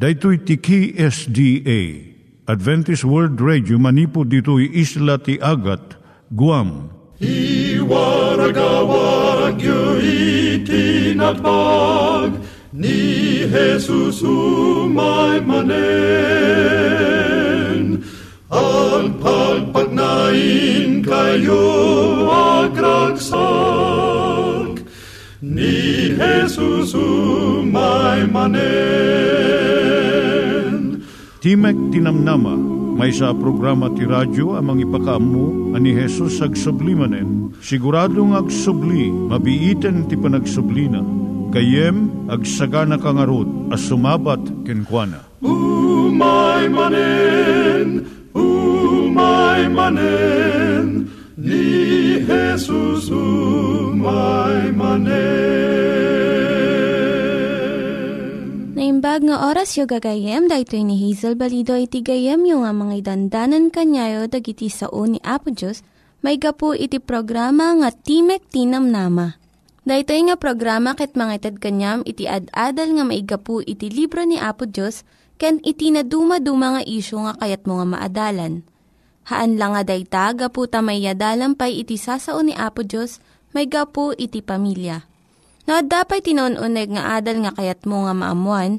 Daitui tiki SDA Adventist World Radio manipud ditui isla ti Agat Guam. I waragawag yu itinatpag ni Jesus umay manen ang pagpagnain kayo agkansak ni Jesus umay manen Timek Tinamnama, may sa programa ti radyo amang ipakaamu ani Jesus ag sublimanen. Siguradong ag subli, mabiiten ti panagsublina. Kayem ag sagana kangarot as sumabat kenkwana. umay manen umay manen ni Jesus umay manen Naimbag nga oras yo gagayem, daytoy ni Hazel Balido iti gayem yo nga mga dandanan kanyayo dagiti sao ni Apo Diyos, may gapu iti programa nga Timek Tinam Nama. Daytoy nga programa ket mga itad kanyam iti ad-adal nga maigapu iti libro ni Apo Diyos, ken iti na dumaduma nga isyo nga kayat mo nga maadalan. Haan lang nga dayta, gapu tamay yadalam-pay iti sasao ni Apo Diyos, may gapu iti pamilya. No, dapat tinon-uneg nga adal nga kayat mo nga maamuan,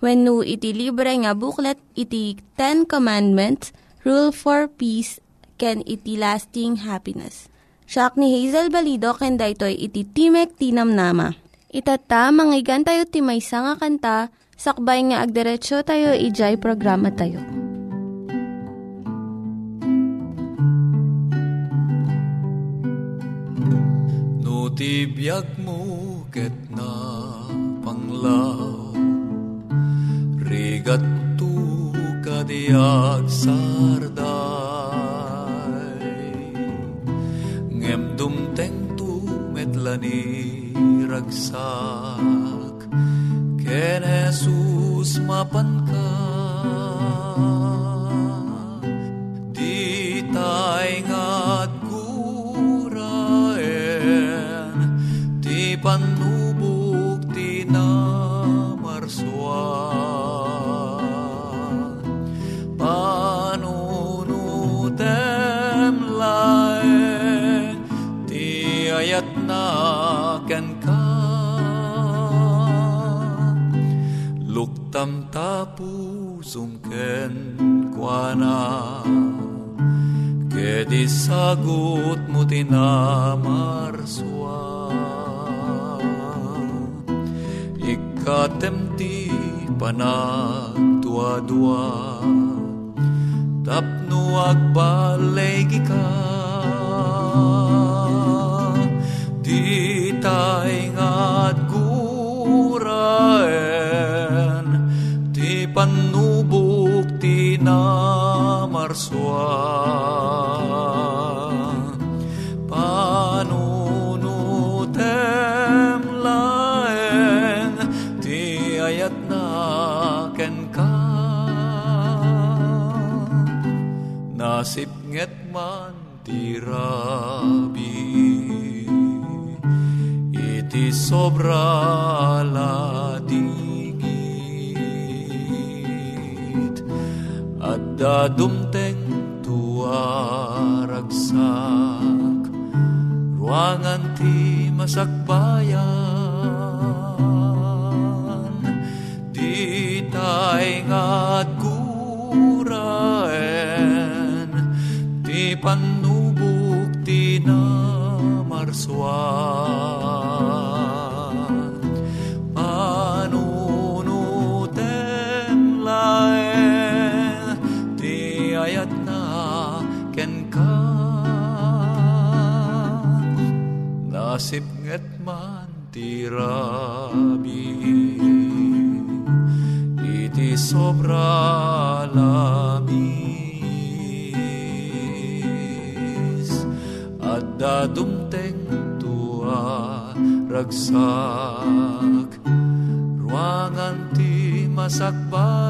When no iti libre nga booklet iti Ten Commandments, Rule for Peace, can iti lasting happiness. Siya ni Hazel Balido ken daytoy iti Timek Tinam Nama. Itata manggigan tayo timaysa nga kanta sakbay nga agderetsyo tayo ijay programa tayo. No tibiyag mo ket na panglaw Rigat tu kadiag sarday. Ngem dumteng tu metlani ragsak Ken Jesus mapan ka Tapu sumken kuana Kedi sagut mo tinamarswa Ikatem ti panagdua-dua Tapno agbalegi ka Di tay namarswa Panunutem laeng Ti ayat na ken ka. Nasip nget man ti rabi Iti sobra ladigit At dadumteng Ruangan ti masakbayan. Di tay ngat guraen Ti panubuk ti namarswan Rabi iti sobra labis at dadumteng tua ragsak ruangan ti masakbay.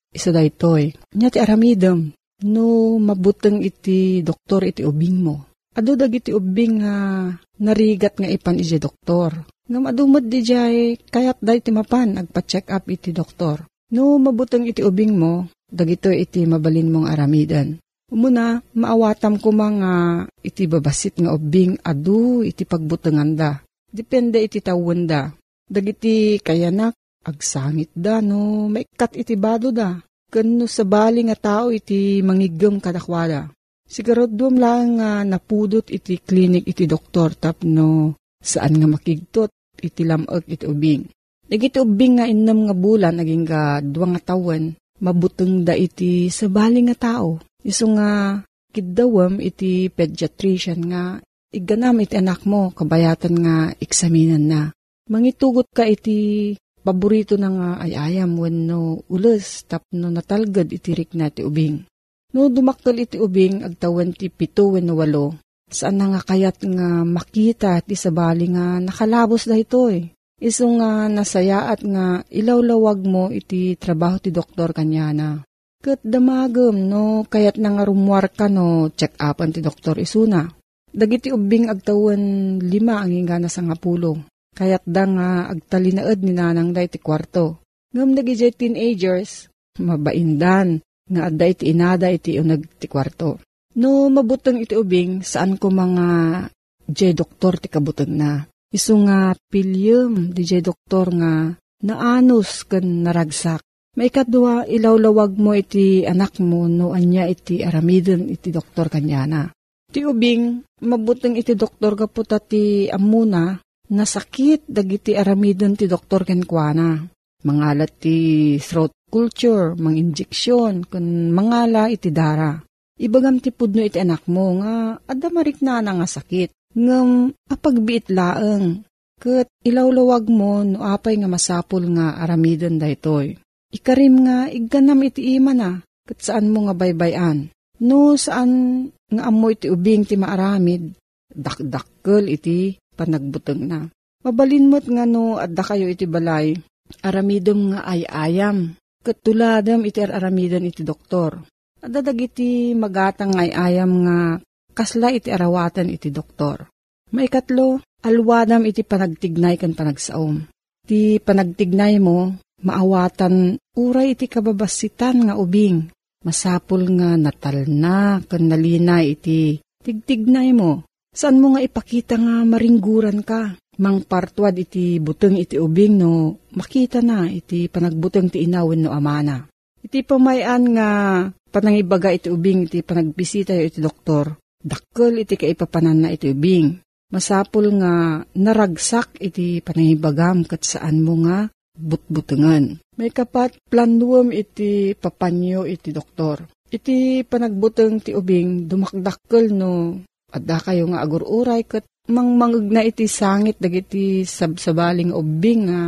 isa daytoy. Nya ti aramidem, no mabuteng iti doktor iti ubing mo. Ado dagiti ubing nga narigat nga ipan iti doktor. Nga madumod di jay kayat day ti mapan agpa-check up iti doktor. No mabuteng iti ubing mo, dagito iti mabalin mong aramidan. Umuna, maawatam ko mga iti babasit nga ubing adu iti pagbutengan da. Depende iti tawon da. Dagiti kayanak, agsangit da no, maikat iti bado da. Kano sa bali nga tao iti mangigam kadakwada. Sigurado lang nga napudot iti klinik iti doktor tapno saan nga makigtot iti lamag iti ubing. Dagiti ubing nga innam nga bulan naging ga duwa nga tawen mabuteng da iti sa nga tao. Iso nga kidawam iti pediatrician nga iganam iti anak mo kabayatan nga eksaminan na. Mangitugot ka iti paborito na nga ayayam wenno ules tapno natalgad iti rik na ti ubing. No dumaktal iti ubing agtawan ti pito wenno walo. Saan na nga kayat nga makita ti sabali nga nakalabos da ito eh. Iso nga nasayaat nga ilawlawag mo iti trabaho ti doktor kanya na. Kat damagam no kayat na nga rumwar ka no check upan ti doktor isuna. Dagiti ubing agtawan lima ang ingana sa nga. Kayat da nga agtalinaad ni nanang da iti kwarto. Ngam dagi teenagers, mabaindan nga adda iti inada iti unag ti kwarto. No mabutang iti ubing saan ko mga jay doktor ti kabutang na. Isu nga pilyum di jay doktor nga naanos kan naragsak. Maikadwa ilawlawag mo iti anak mo no anya iti aramidon iti doktor kanyana. Ti ubing mabutang iti doktor kaputa ti amuna nasakit dagiti aramidon ti doktor kenkwana. Mangalat ti throat culture, mang injeksyon, kun mangala iti dara. Ibagam ti pudno iti anak mo nga adda marik na nga sakit. Ngam apagbiit laeng. Kat ilawlawag mo no apay nga masapul nga aramidon daytoy. Ikarim nga igganam iti ima na. Kat saan mo nga baybayan. No saan nga amoy iti ubing ti maaramid. Dakdakkel iti panagbuteng na. Mabalin mo't nga no adda kayo iti balay. Aramidom nga ay ayam. Katuladam iti aramidon iti doktor. Adadag iti magatang ay ayam nga kasla iti arawatan iti doktor. Maikatlo, alwadam iti panagtignay kan panagsaom. Ti panagtignay mo, maawatan uray iti kababasitan nga ubing. Masapul nga natal na kan nalina iti tigtignay mo. Saan mo nga ipakita nga maringguran ka? Mang partwad iti buteng iti ubing no makita na iti panagbuteng ti inawin no amana. Iti pamayan nga panangibaga iti ubing iti panagbisita iti doktor. Dakkel iti kaipapanan na iti ubing. Masapul nga naragsak iti panangibagam kat saan mo nga butbutengan. May kapat planuam iti papanyo iti doktor. Iti panagbuteng ti ubing dumakdakkel no adda kayo nga agururay kat mangmangag na iti sangit dagiti sabsabaling ubing nga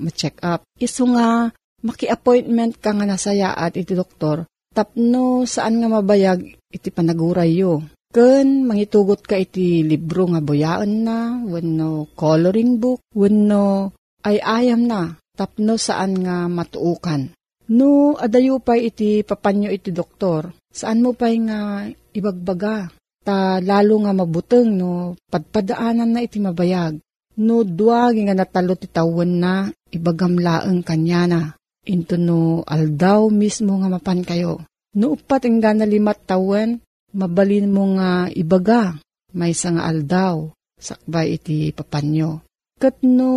ma-check up. Iso nga maki-appointment ka nga nasayaat iti doktor tapno saan nga mabayag iti panaguray yo. Ken mangitugot ka iti libro nga boyaan na, wenno coloring book, wenno ay ayam na, tapno saan nga matuukan. No, adayo pa iti papanyo iti doktor, saan mo pa nga ibagbaga, ta lalo nga mabuteng no, padpadaanan na iti mabayag. No, duwag nga natalo ti tawon na, ibagamlaeng kanya na, into no aldaw mismo nga mapan kayo. No, upat ang na limat tawen, mabalin mo nga ibaga, may nga aldaw, sakbay iti papanyo. Kat no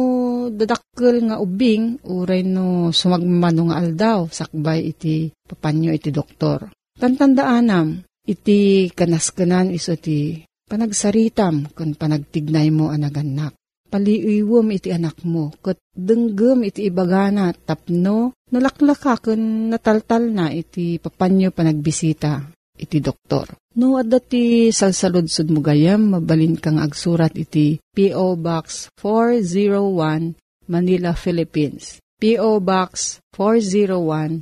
dadakkel nga ubing, uray no sumagmamano nga aldaw, sakbay iti papanyo iti doktor. Tantandaanam, iti kanaskanan iso ti panagsaritam kun panagtignay mo anaganak. Paliiwom iti anak mo, kat denggem iti ibagana tapno, nalaklaka kun nataltal na iti papanyo panagbisita iti doktor. No, adda ti salsaludsud mo gayam, mabalin kang agsurat iti P.O. Box 401, Manila, Philippines. P.O. Box 401,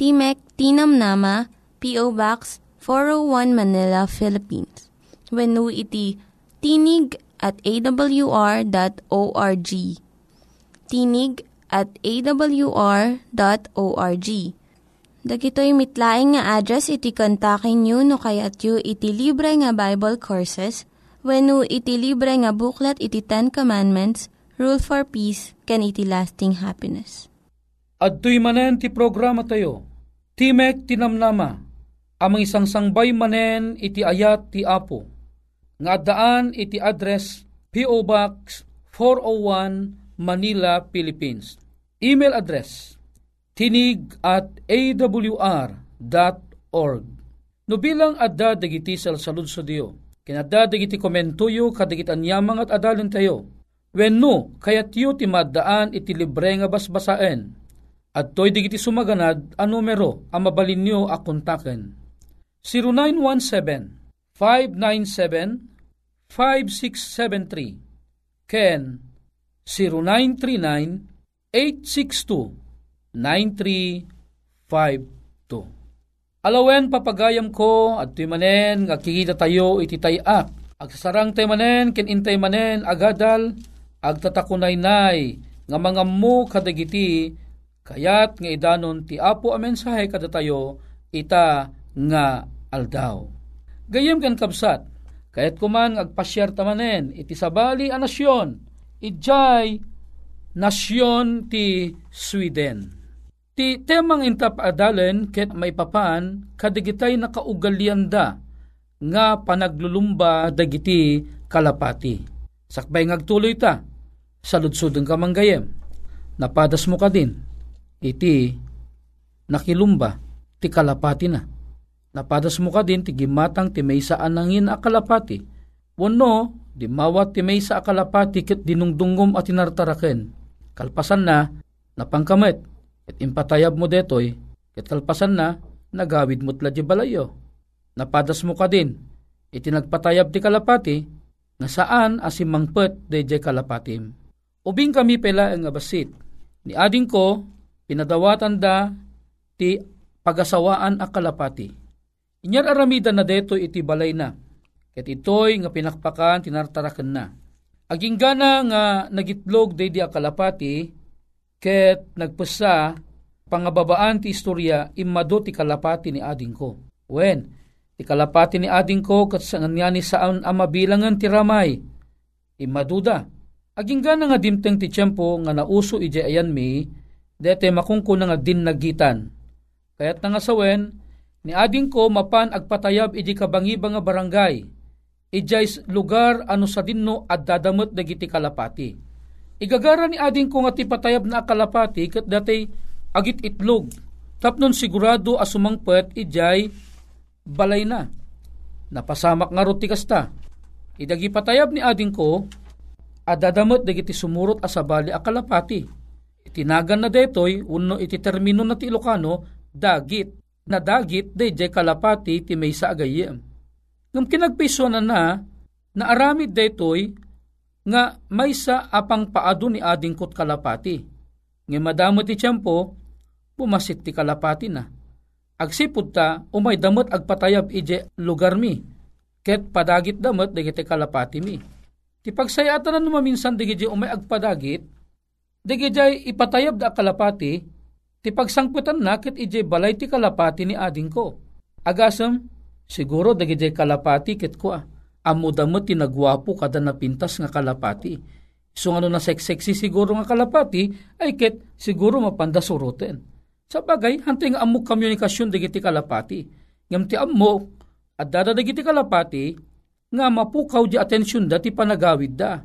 Timek Tinam Nama, P.O. Box 401 Manila, Philippines. When iti tinig at awr.org. Tinig at awr.org Dagitoy mitlaing nga address iti kontakin nyo no kayat yu iti libre nga Bible Courses when iti libre nga buklat iti Ten Commandments, Rule for Peace, can iti lasting happiness. At manen ti programa tayo, Timek Tinamnama, amang isang sangbay manen iti ayat ti Apo, nga daan iti address P.O. Box 401 Manila, Philippines. Email address tinig at awr.org. No bilang adda dagiti salsalud sa Diyo, kinadda dagiti komentuyo kadagit anyamang at adalin tayo. When no, kayat yu ti maddaan iti libre nga basbasaen. At to'y digiti sumaganad a numero ang mabalin nyo a kontaken. 0917-597-5673 Ken 0939 862 9352. Alawen papagayam ko at tuy manen nga kikita tayo iti tayak. Agsasarang tayo manen ken intay manen agadal agtatakunay nay nga mga mo kadagiti kayat nga idanon ti apo a mensahe kada tayo ita nga aldaw. Gayem kan kabsat, kayat kuman agpasyar tamanen iti sabali a nasyon, ijay nasyon ti Sweden Ti temang intap adalen ket may papaan kadigitay nakaugalianda nga panaglulumba dagiti kalapati. Sakbay ngagtuloy ta, saludsudeng ka manggayem. Napadas mo ka din, iti nakilumba, ti kalapati na. Napadas mo ka din, ti gimatang ti may saan nangin a kalapati. Wano, di mawat ti may sa akalapati ket dinungdungom at tinartaraken. Kalpasan na, napangkamet, Ket impatayab mo detoy, ket kalpasan na, nagawid mo't ladya balayo. Napadas mo ka din, iti nagpatayab ti kalapati, nga saan asimangpet dayjay kalapatim. Ubing kami pela ang abasit. Ni ading ko, pinadawatan da ti pagasawaan a kalapati. Inyar aramida na deto iti balay na. Ket itoy nga pinakpakan tinartaraken na. Aging gana nga nagitlog day di a kalapati, ket nagpasa pangababaan ti istorya imado ti kalapati ni ading ko. Wen, ti kalapati ni ading ko kat sa ni saan amabilangan ti ramay. Imaduda. Aging gana nga dimteng ti tiyempo nga nauso ije ayan mi, dete makungko nga din nagitan. Kaya't nga sawen, ni ading ko mapan agpatayab iji kabangiba nga barangay. Ijay lugar ano sa dinno at dadamot dagiti kalapati Igagara ni ading ko nga ti patayab na akalapati kat datay agit itlog. Tapnon sigurado asumangpet ijay balay na. Napasamak nga roti kasta. Idagi patayab ni ading ko adadamot dagiti sumurot asabali akalapati. Itinagan na detoy uno iti termino na ti Ilocano dagit na dagit dayjay kalapati ti may sa agayem. Ngam kinagpiso na na na aramid detoy nga may sa apang paado ni ading kot kalapati. Nga madamot ti tiyempo, pumasit ti kalapati na. Agsipod ta, umay damot agpatayab ije lugar mi. Ket padagit damot dagiti kalapati mi. Ti pagsayatan na numaminsan dagiti umay agpadagit, dagiti ipatayab da kalapati, ti pagsangputan na ket ije balay ti kalapati ni ading ko. Agasem, Siguro dagiti kalapati ket ko ah. Amo damot tinagwapo kada napintas nga kalapati. So ano na sex-sexy siguro nga kalapati ay ket siguro mapanda suruten. Sa bagay, hantay nga amo komunikasyon dagiti kalapati. Ngam ti amo, at dada dagiti kalapati, nga mapukaw di atensyon da ti panagawid da.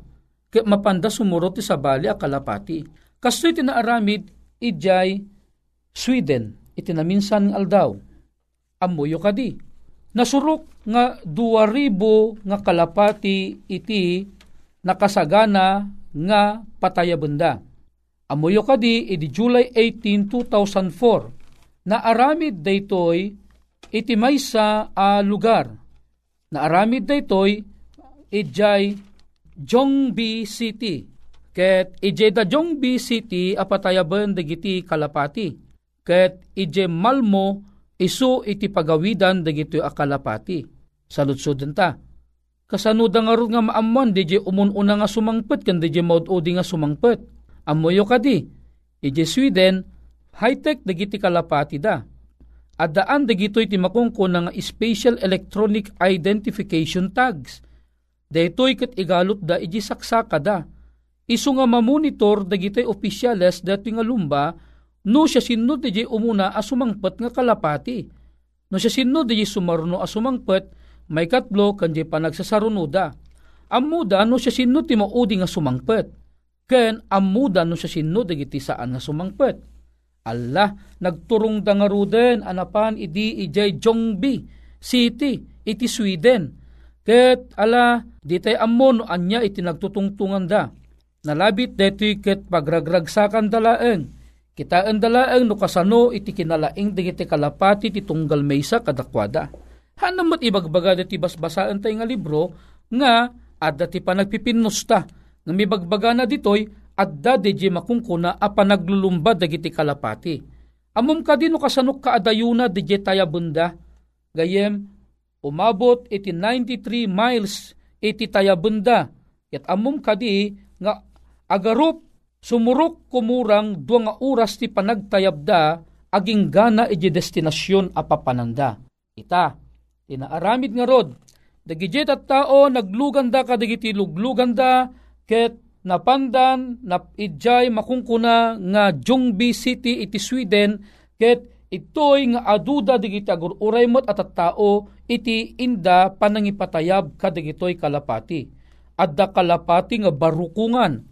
Kaya mapanda sumurot ti sabali a kalapati. Kasto'y tinaaramid, ijay Sweden, itinaminsan ng aldaw. Amuyo kadi. Nasurok nga 2,000 nga kalapati iti nakasagana nga patayabenda. Amuyo kadi iti July 18, 2004 na aramid daytoy iti maysa a lugar. Na aramid daytoy ijay Jongbi City. Ket ije da Jongbi City apatayaben dagiti kalapati. Ket ije Malmo isu iti pagawidan dagito akalapati. Saludsuden ta. Kasanuda nga nga maamman, di umununa nga sumangpet, kan di maududi nga sumangpet. Amoyo kadi, ije Sweden, high-tech dagiti kalapati da. At daan dagito iti makungko nga special electronic identification tags. Daytoy kat igalot da iji saksaka da. Isu nga mamonitor dagitoy opisyales dati nga lumba No siya sinno di umuna asumangpet nga kalapati. No siya sinno di sumarno asumangpet, may katlo kan di panagsasarunuda. Amuda no siya sinno ti maudi nga sumangpet. Ken amuda no siya sinno di saan nga sumangpet. Allah, nagturong da nga anapan idi ijay Jongbi City, iti Sweden. Ket ala, di tay ammo no anya iti nagtutungtungan da. Nalabit deti ket pagragragsakan dalaeng Kita andalaang no kasano iti kinalaing digiti kalapati ti tunggal maysa kadakwada. Hanamot ibagbaga dati basbasaan tayo nga libro nga adda ti panagpipinnosta nga may bagbaga na ditoy adda deje makungkuna a panaglulumba dagiti kalapati. Amom ka din no kasanok kaadayuna deje taya bunda. Gayem, umabot iti 93 miles iti taya bunda. Yat amom kadi nga agarup Sumurok kumurang dua nga oras ti panagtayabda aging gana iji destinasyon apapananda. Ita, tinaaramid nga rod, dagijit at tao nagluganda ka dagiti lugluganda ket napandan na ijay makungkuna nga Jongbi City iti Sweden ket itoy nga aduda digiti agururay mo't at tao iti inda panangipatayab kadagitoy kalapati. Adda kalapati nga barukungan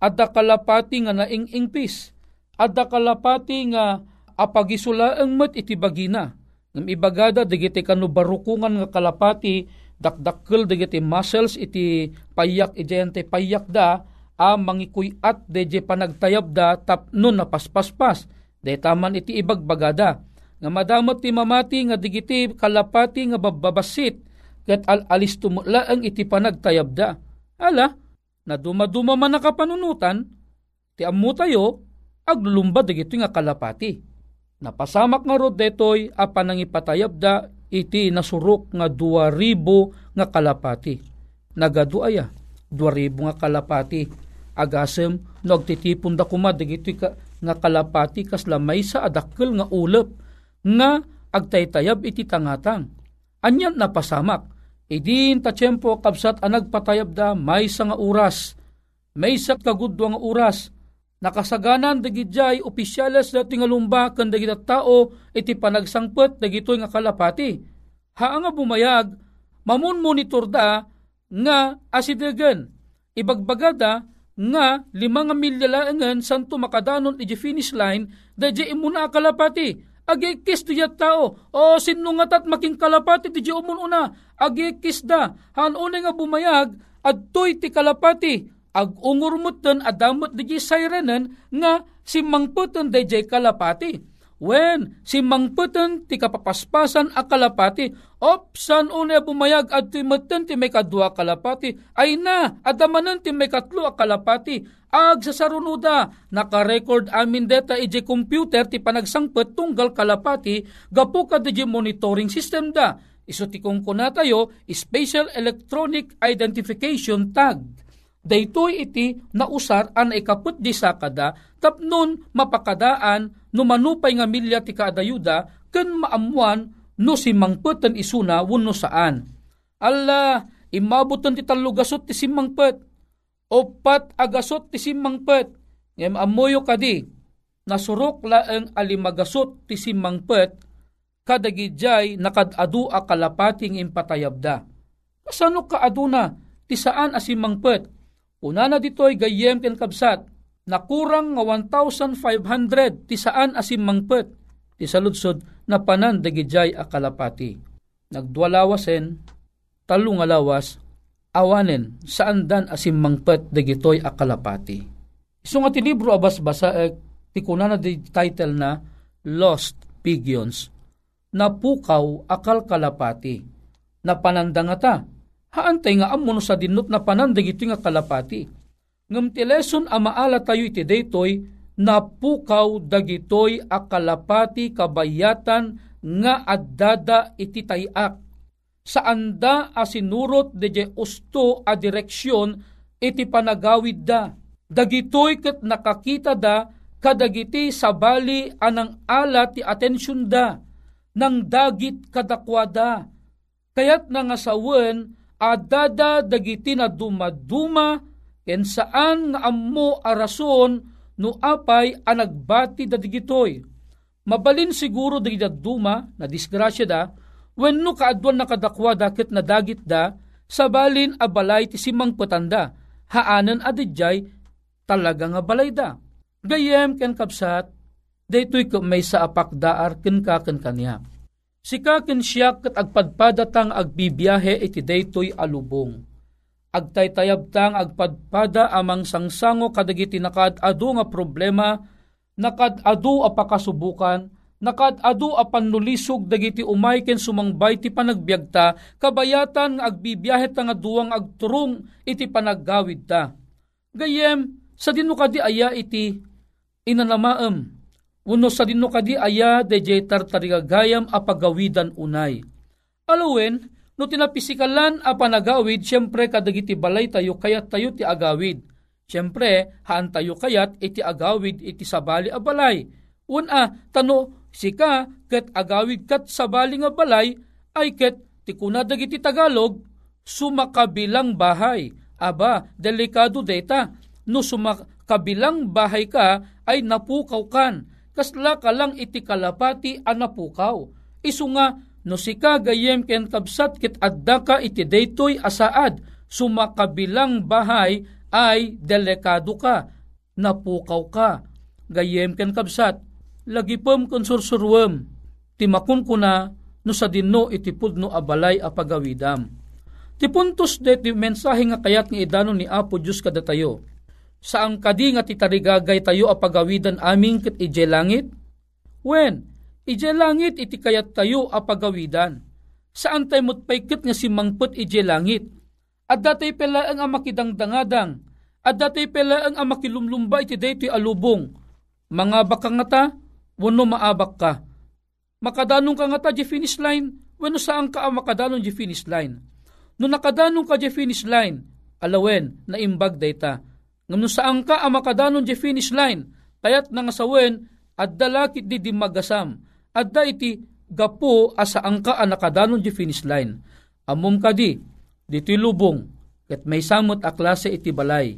adda kalapati nga naing-ingpis, adda kalapati nga apagisulaeng met iti bagina. Ngam ibagada digiti kanu barukungan nga kalapati dakdakkel digiti muscles iti payak ijente payak da a mangikuyat deje panagtayab da tapno na paspaspas. De taman iti ibagbagada. Nga madamot ti mamati nga digiti kalapati nga bababasit ket al alis tumulaang iti panagtayab da. Ala, na dumaduma man nakapanunutan, ti ammo tayo, aglulumbad dagito nga kalapati. Napasamak nga rod detoy apan nang ipatayab da iti nasurok nga duwa ribo nga kalapati. Nagaduaya, duwa ribo nga kalapati. Agasem, no agtitipon da kumad ka, nga kalapati kas lamay sa adakkel nga ulep nga agtaytayab iti tangatang. Anyan napasamak, Idin ta tiyempo kapsat ang nagpatayab da may nga oras. May sa kagudwa nga oras. Nakasaganan dagidjay opisyales da tingalumba kan dagita tao iti panagsangpet dagito nga kalapati. Haa nga bumayag, mamun monitor da nga asidagan. Ibagbagada nga lima nga milya laangan santo makadanon iti finish line da imuna kalapati agikis ti tao. O sinungat at making kalapati ti umun una. Agikis da. Han nga bumayag adtoy ti kalapati. Ag ungurmutan adamot di sirenan nga si mangputan di kalapati. Wen, si mangputan ti kapapaspasan a kalapati, opsan una bumayag at ti matan ti may kadua kalapati, ay na, adamanan ti may katlo a kalapati, ag sa sarunuda, naka-record amin data iji computer ti panagsangpet tunggal kalapati, gapo ka monitoring system da, iso ti kung tayo, Special Electronic Identification Tag Daytoy iti nausar an ikaput di sakada tapnon mapakadaan no manupay nga milya ti kaadayuda ken maamuan no si mangpet isuna wano saan. Alla, imabutan ti talugasot ti simangpet. Opat agasot ti simangpet. Ngem amoyo kadi, nasurok laeng alimagasot ti simangpet, kadagidjay nakadadu a kalapating impatayabda. Kasano ka aduna, ti saan asimangpet? Una na ditoy gayem ken kabsat, nakurang nga 1,500 ti saan asimangpet, ti saludsod na panan dagidjay a kalapati. Nagdualawasen, talong alawas, awanen saan dan asimangpet dagitoy a kalapati. Iso nga ti libro abas basa eh, ti kunana di title na Lost Pigeons napukaw akal kalapati. Napanandangata, haantay nga amuno sa dinot na panandag ito nga kalapati. Ngam ti lesson amaala tayo iti daytoy, napukaw dagitoy a kalapati kabayatan nga addada iti tayak. Saan da asinurot de je usto a direksyon iti panagawid da. Dagitoy ket nakakita da kadagiti sabali anang ala ti atensyon da ng dagit kadakwada. Kayat nga sawen, adada dagiti na dumaduma, ken saan nga ammo arason no apay anagbati da digitoy. Mabalin siguro dagiti duma na disgrasya da, when no kaadwan na kadakwada ket na dagit da, sabalin abalay ti simang patanda, haanan adidjay talaga nga balay da. Gayem ken kapsat, daytoy may sa apakdaar ken kaken kanya. Sika ken siya ket agpadpadatang agbibiyahe iti daytoy alubong. Agtaytayabtang agpadpada amang sangsango kadagiti nakad-adu nga problema, nakad-adu a pakasubukan, nakad-adu a pannulisog dagiti umay ken sumangbay ti panagbiagta, kabayatan agbibiyahe ta nga duwang agturong iti panaggawid ta. Gayem, sa dino kadi aya iti inanamaem Uno sa dinno kadi aya DJ tartarigagayam a pagawidan unay. Alawen, no tinapisikalan a panagawid, siyempre kadagiti balay tayo kayat tayo ti agawid. Siyempre, haan tayo kayat iti agawid iti sabali a balay. Una, tano, sika, ket agawid kat sabali nga balay, ay ket ti kuna dagiti Tagalog, sumakabilang bahay. Aba, delikado data, no sumakabilang bahay ka, ay napukaw kan kasla ka lang iti kalapati anapukaw. Isu nga, no sika gayem ken kabsat kit adda ka iti daytoy asaad, sumakabilang bahay ay delikado ka, napukaw ka. Gayem ken kabsat, lagi pom konsursurwem, timakon ko na no sa dinno iti pudno abalay a pagawidam. Ti puntos de ti mensahe nga kayat nga idano ni Apo Diyos kada Saang kadi nga titarigagay tayo a pagawidan aming ket ije langit? Wen, ije langit iti kayat tayo a pagawidan. Saan tayo mutpaykit nga si ije langit? At datay pela ang amakidangdangadang, at datay pela ang amakilumlumba iti daytoy alubong. Mga baka nga ta, wano maabak ka. Makadanong ka nga ta di finish line, wano saan ka ang makadanong di finish line. No nakadanong ka di finish line, alawen na imbag dayta Ngam saan ka ang makadanon di finish line, kayat nang sawen, at dalakit di di magasam, at da iti gapo asaan ka ang nakadanon di finish line. Amom ka di, dito lubong, ket may samot a klase iti balay.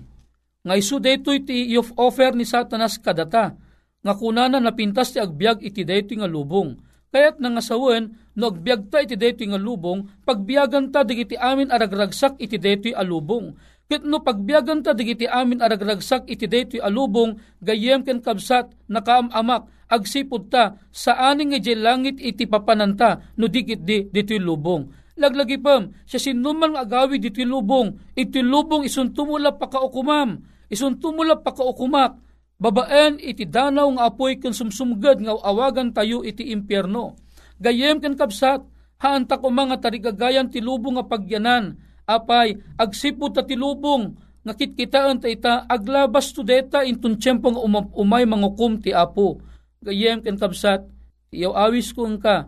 Nga isu dito iti of offer ni satanas kadata, nga kunana napintas ti agbyag iti dito nga lubong. Kaya't nga sawen, no agbyag ta iti dito nga lubong, pagbiyagan ta digiti amin aragragsak iti dito alubong Ket no pagbiyagan ta digiti amin aragragsak iti daytoy alubong gayem ken kabsat nakaamamak agsipod ta sa aning nga langit iti papananta no digit di ditoy lubong. Laglagi pam, siya sinuman agawi ditoy lubong, iti lubong isun tumula pakaukumam, isun tumula pakaukumak, babaen iti danaw nga apoy ken sumsumged nga awagan tayo iti impyerno. Gayem ken kabsat, haanta ko mga tarigagayan ti lubong nga pagyanan, apay agsipod ta tilubong nga kitkitaan ta ita aglabas to deta intun tiyempong umay mangukum ti apo. Gayem ken kabsat iyaw awis ko ka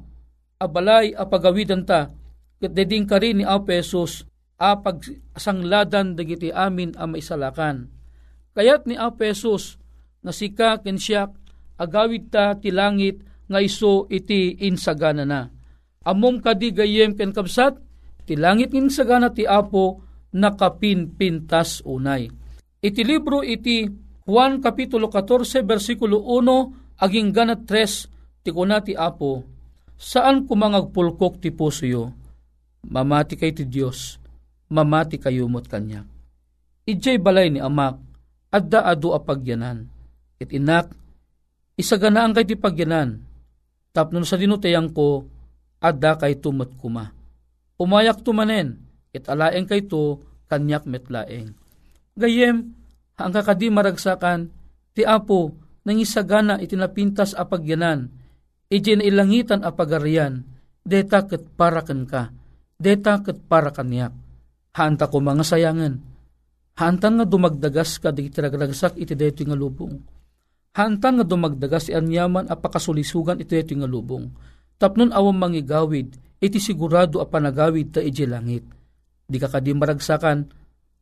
abalay apagawidan ta. Ket deding ka rin ni Apo Jesus apag sangladan dagiti amin a maisalakan. Kayat ni Apo Jesus nga sika ken siya agawid ta ti langit nga iso iti insagana na. Amom kadi gayem ken kabsat, ti langit nin sagana ti Apo nakapinpintas unay. Iti libro iti Juan Kapitulo 14 versikulo 1 aging ganat 3 ti kuna ti Apo, saan kumangagpulkok ti puso? Mamati kay ti Diyos, mamati kayo mo't kanya. Ijay balay ni amak, adda adu apagyanan. It inak, isaganaan kay ti pagyanan. Tapnon sa dinutayang ko, adda kay tumot kuma. Umayak tumanen, it kay to, kanyak metlaeng. Gayem, ang kakadi maragsakan, ti apo, nang isagana itinapintas apagyanan, iti na ilangitan apagarian, deta ket parakan ka, deta ket para kanyak. Hanta ko mga sayangan, hantan nga dumagdagas ka di tiragdagsak iti deto nga lubong. Hantan nga dumagdagas ti anyaman apakasulisugan iti deto nga lubong. Tapnon awang mangigawid, iti sigurado a panagawid ta iti langit. Di ka kadi maragsakan,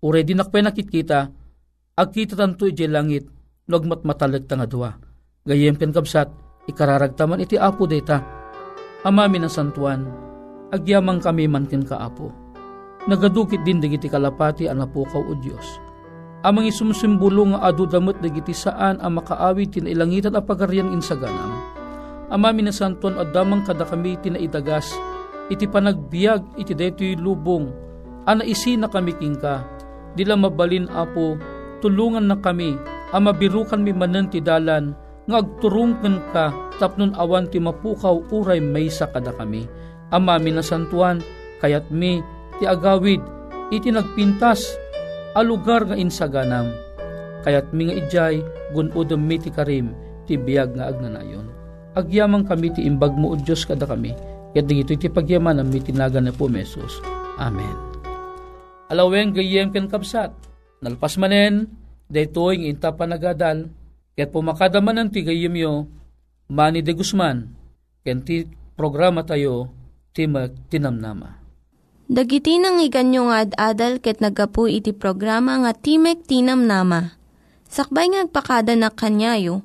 ure di nakpe nakitkita, agkita tanto iti langit, nagmat matalag nga dua. Gayem ken kabsat, ikararagtaman iti apo data. Amami ng santuan, agyamang kami man ken kaapo nagadukit din dagiti kalapati ang napukaw o Diyos. Amang isumsimbolo nga adu damot dagiti saan ang makaawit tinailangitan a pagaryan insaganam. Amami na santon adamang kada kami tinaidagas, iti panagbiag iti deto'y lubong, ana isi na kami kingka, dila mabalin apo, tulungan na kami, ang mabirukan mi manan ti dalan, nga agturungken ka, tapnon awan ti mapukaw uray may sa kada kami. Amami na santuan, kayat mi, ti agawid iti nagpintas a lugar nga insaganam. Kayat mi nga ijay gunudom mi ti karim ti biyag nga agnanayon. Agyamang kami ti imbag mo o Diyos kada kami. Kat dito iti pagyaman ang mitinaga na po mesos. Amen. Alaweng gayem ken kapsat. Nalpas manen, daytoy ng inta panagadal. Kat pumakadaman ng ti gayem yo, Manny de Guzman, ken ti programa tayo, ti tinamnama. Dagiti nang iganyo nga ad-adal ket nagapu iti programa nga Timek Tinam Nama. Sakbay ngagpakada na kanyayo,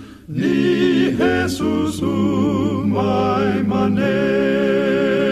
ni Jesus umay manen.